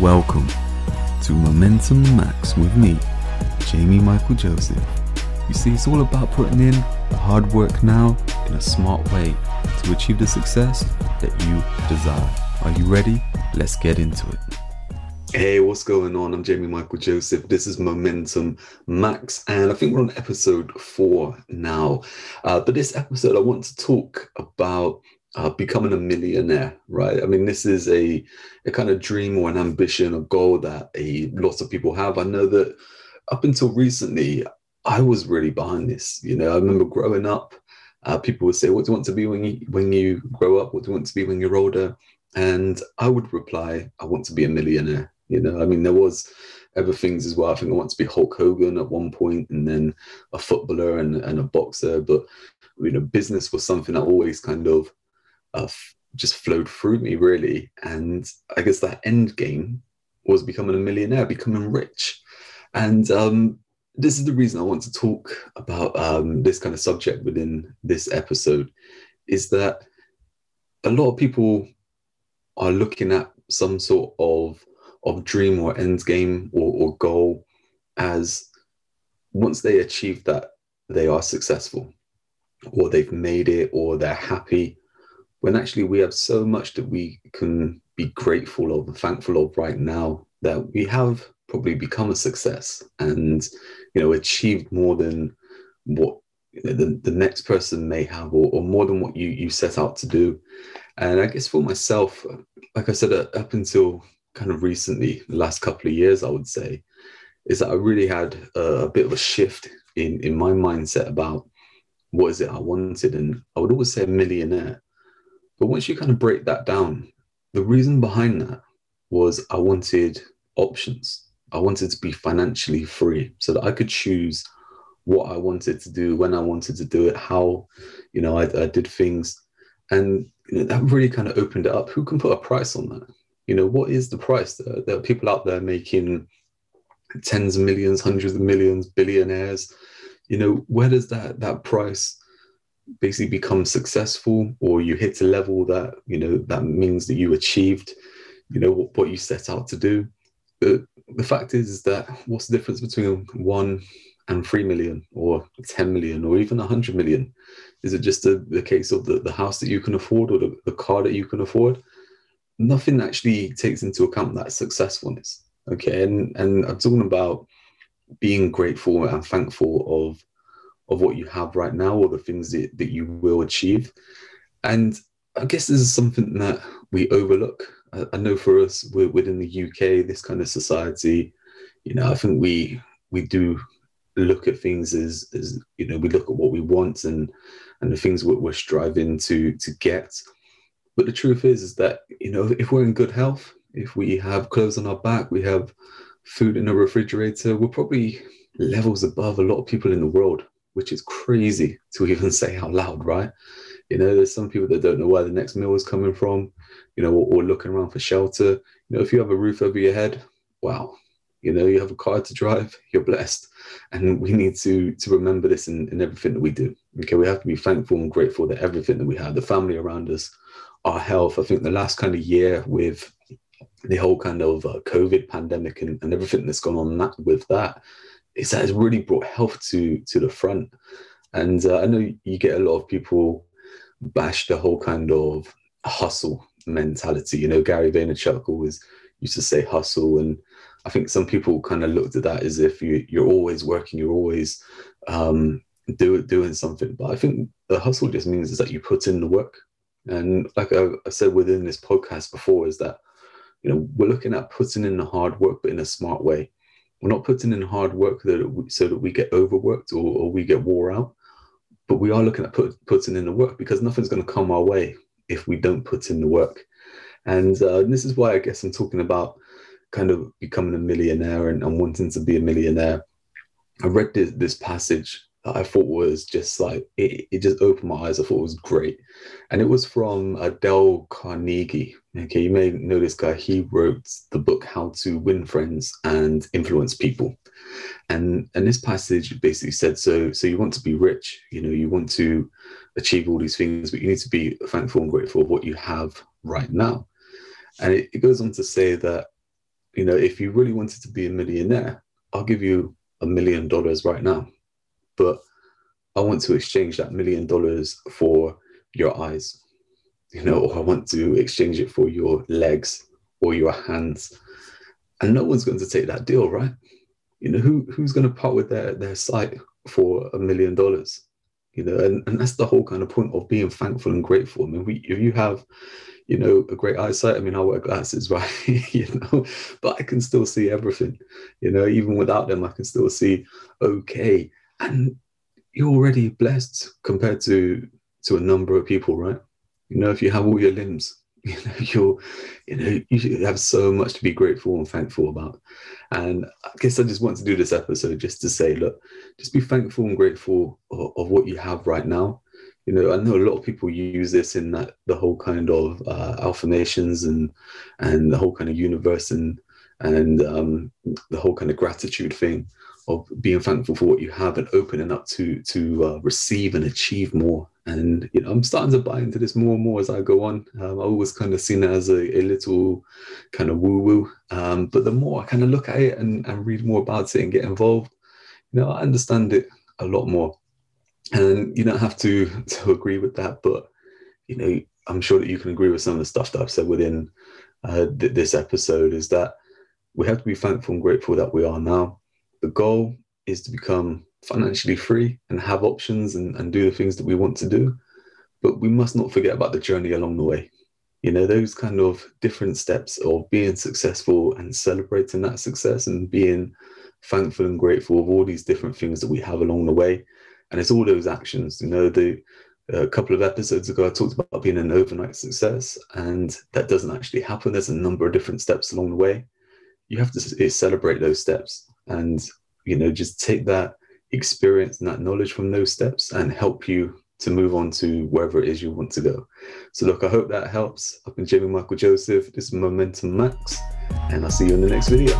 Welcome to Momentum Max with me, Jamie Michael Joseph. You see, it's all about putting in the hard work now in a smart way to achieve the success that you desire. Are you ready? Let's get into it. Hey, what's going on? I'm Jamie Michael Joseph. This is Momentum Max, and I think we're on episode four now. Uh, but this episode, I want to talk about uh, becoming a millionaire, right? I mean, this is a, a kind of dream or an ambition, a goal that a lot of people have. I know that up until recently, I was really behind this. You know, I remember growing up, uh, people would say, "What do you want to be when you when you grow up? What do you want to be when you're older?" And I would reply, "I want to be a millionaire." You know, I mean, there was other things as well. I think I want to be Hulk Hogan at one point, and then a footballer and, and a boxer. But you know, business was something that always kind of uh, just flowed through me really. And I guess that end game was becoming a millionaire, becoming rich. And um, this is the reason I want to talk about um, this kind of subject within this episode is that a lot of people are looking at some sort of of dream or end game or, or goal as once they achieve that they are successful or they've made it or they're happy when actually we have so much that we can be grateful of and thankful of right now that we have probably become a success and you know achieved more than what the, the next person may have or, or more than what you you set out to do. And i guess for myself like i said uh, up until kind of recently the last couple of years i would say is that i really had a, a bit of a shift in in my mindset about what is it i wanted. And i would always say millionaire but once you kind of break that down, the reason behind that was I wanted options. I wanted to be financially free so that I could choose what I wanted to do, when I wanted to do it, how, you know, I, I did things. And you know, that really kind of opened it up. Who can put a price on that? You know, what is the price? There, there are people out there making tens of millions, hundreds of millions, billionaires. You know, where does that that price basically become successful or you hit a level that you know that means that you achieved you know what, what you set out to do. But the fact is, is that what's the difference between one and three million or 10 million or even 100 million? Is it just a, the case of the, the house that you can afford or the, the car that you can afford? Nothing actually takes into account that successfulness okay? And and i'm talking about being grateful and thankful of of what you have right now or the things that, that you will achieve. And I guess this is something that we overlook. I, I know for us, within the UK, this kind of society, you know, I think we we do look at things as as you know, we look at what we want and and the things we're, we're striving to to get. But the truth is, is that you know, if we're in good health, if we have clothes on our back, we have food in a refrigerator, we're probably levels above a lot of people in the world which is crazy to even say out loud, right? You know, there's some people that don't know where the next meal is coming from, you know, or, or looking around for shelter. You know, if you have a roof over your head, wow, you know, you have a car to drive, you're blessed. And we need to to remember this in, in everything that we do. Okay, we have to be thankful and grateful that everything that we have, the family around us, our health. I think the last kind of year with the whole kind of uh, COVID pandemic and, and everything that's gone on that, with that, it's, it's really brought health to to the front. And uh, I know you get a lot of people bash the whole kind of hustle mentality. You know, Gary Vaynerchuk always used to say hustle, and I think some people kind of looked at that as if you, you're always working, you're always um, do, doing something. But I think the hustle just means is that you put in the work. And like I, I said within this podcast before, is that you know we're looking at putting in the hard work, but in a smart way. We're not putting in hard work that so that we get overworked or, or, we get wore out, but we are looking at put, putting in the work because nothing's going to come our way if we don't put in the work. And, uh, this is why I guess I'm talking about kind of becoming a millionaire and, and wanting to be a millionaire. I read this, this passage I thought was just like it, it just opened my eyes. I thought it was great, and it was from Dale Carnegie. Okay, you may know this guy. He wrote the book How to Win Friends and Influence People, and and this passage basically said so. So you want to be rich, you know, you want to achieve all these things, but you need to be thankful and grateful of what you have right now. And it, it goes on to say that you know, if you really wanted to be a millionaire, I'll give you a million dollars right now. But I want to exchange that million dollars for your eyes, you know, or I want to exchange it for your legs or your hands. And no one's going to take that deal, right? You know, who who's going to part with their, their sight for a million dollars? You know, and, and that's the whole kind of point of being thankful and grateful. I mean, we if you have you know, a great eyesight. I mean, I wear glasses, right? you know, but I can still see everything. You know, even without them, I can still see okay. And you're already blessed compared to to a number of people, right? You know, if you have all your limbs, you know, you're, you know, you have so much to be grateful and thankful about. And I guess I just want to do this episode just to say, look, just be thankful and grateful of, of what you have right now you know, I know a lot of people use this in that the whole kind of uh, affirmations and and the whole kind of universe and and um, the whole kind of gratitude thing of being thankful for what you have and opening up to to uh, receive and achieve more. And you know, I'm starting to buy into this more and more as I go on. Um, I always kind of seen it as a, a little kind of woo woo, um, but the more I kind of look at it and, and read more about it and get involved, you know, I understand it a lot more and you don't have to to agree with that but you know i'm sure that you can agree with some of the stuff that i've said within uh, th- this episode is that we have to be thankful and grateful that we are now the goal is to become financially free and have options and, and do the things that we want to do but we must not forget about the journey along the way you know those kind of different steps of being successful and celebrating that success and being thankful and grateful of all these different things that we have along the way and it's all those actions. You know, the a couple of episodes ago, I talked about being an overnight success, and that doesn't actually happen. There's a number of different steps along the way. You have to eh, celebrate those steps, and you know, just take that experience and that knowledge from those steps and help you to move on to wherever it is you want to go. So, look, I hope that helps. I've been Jamie Michael Joseph. This is Momentum Max, and I'll see you in the next video.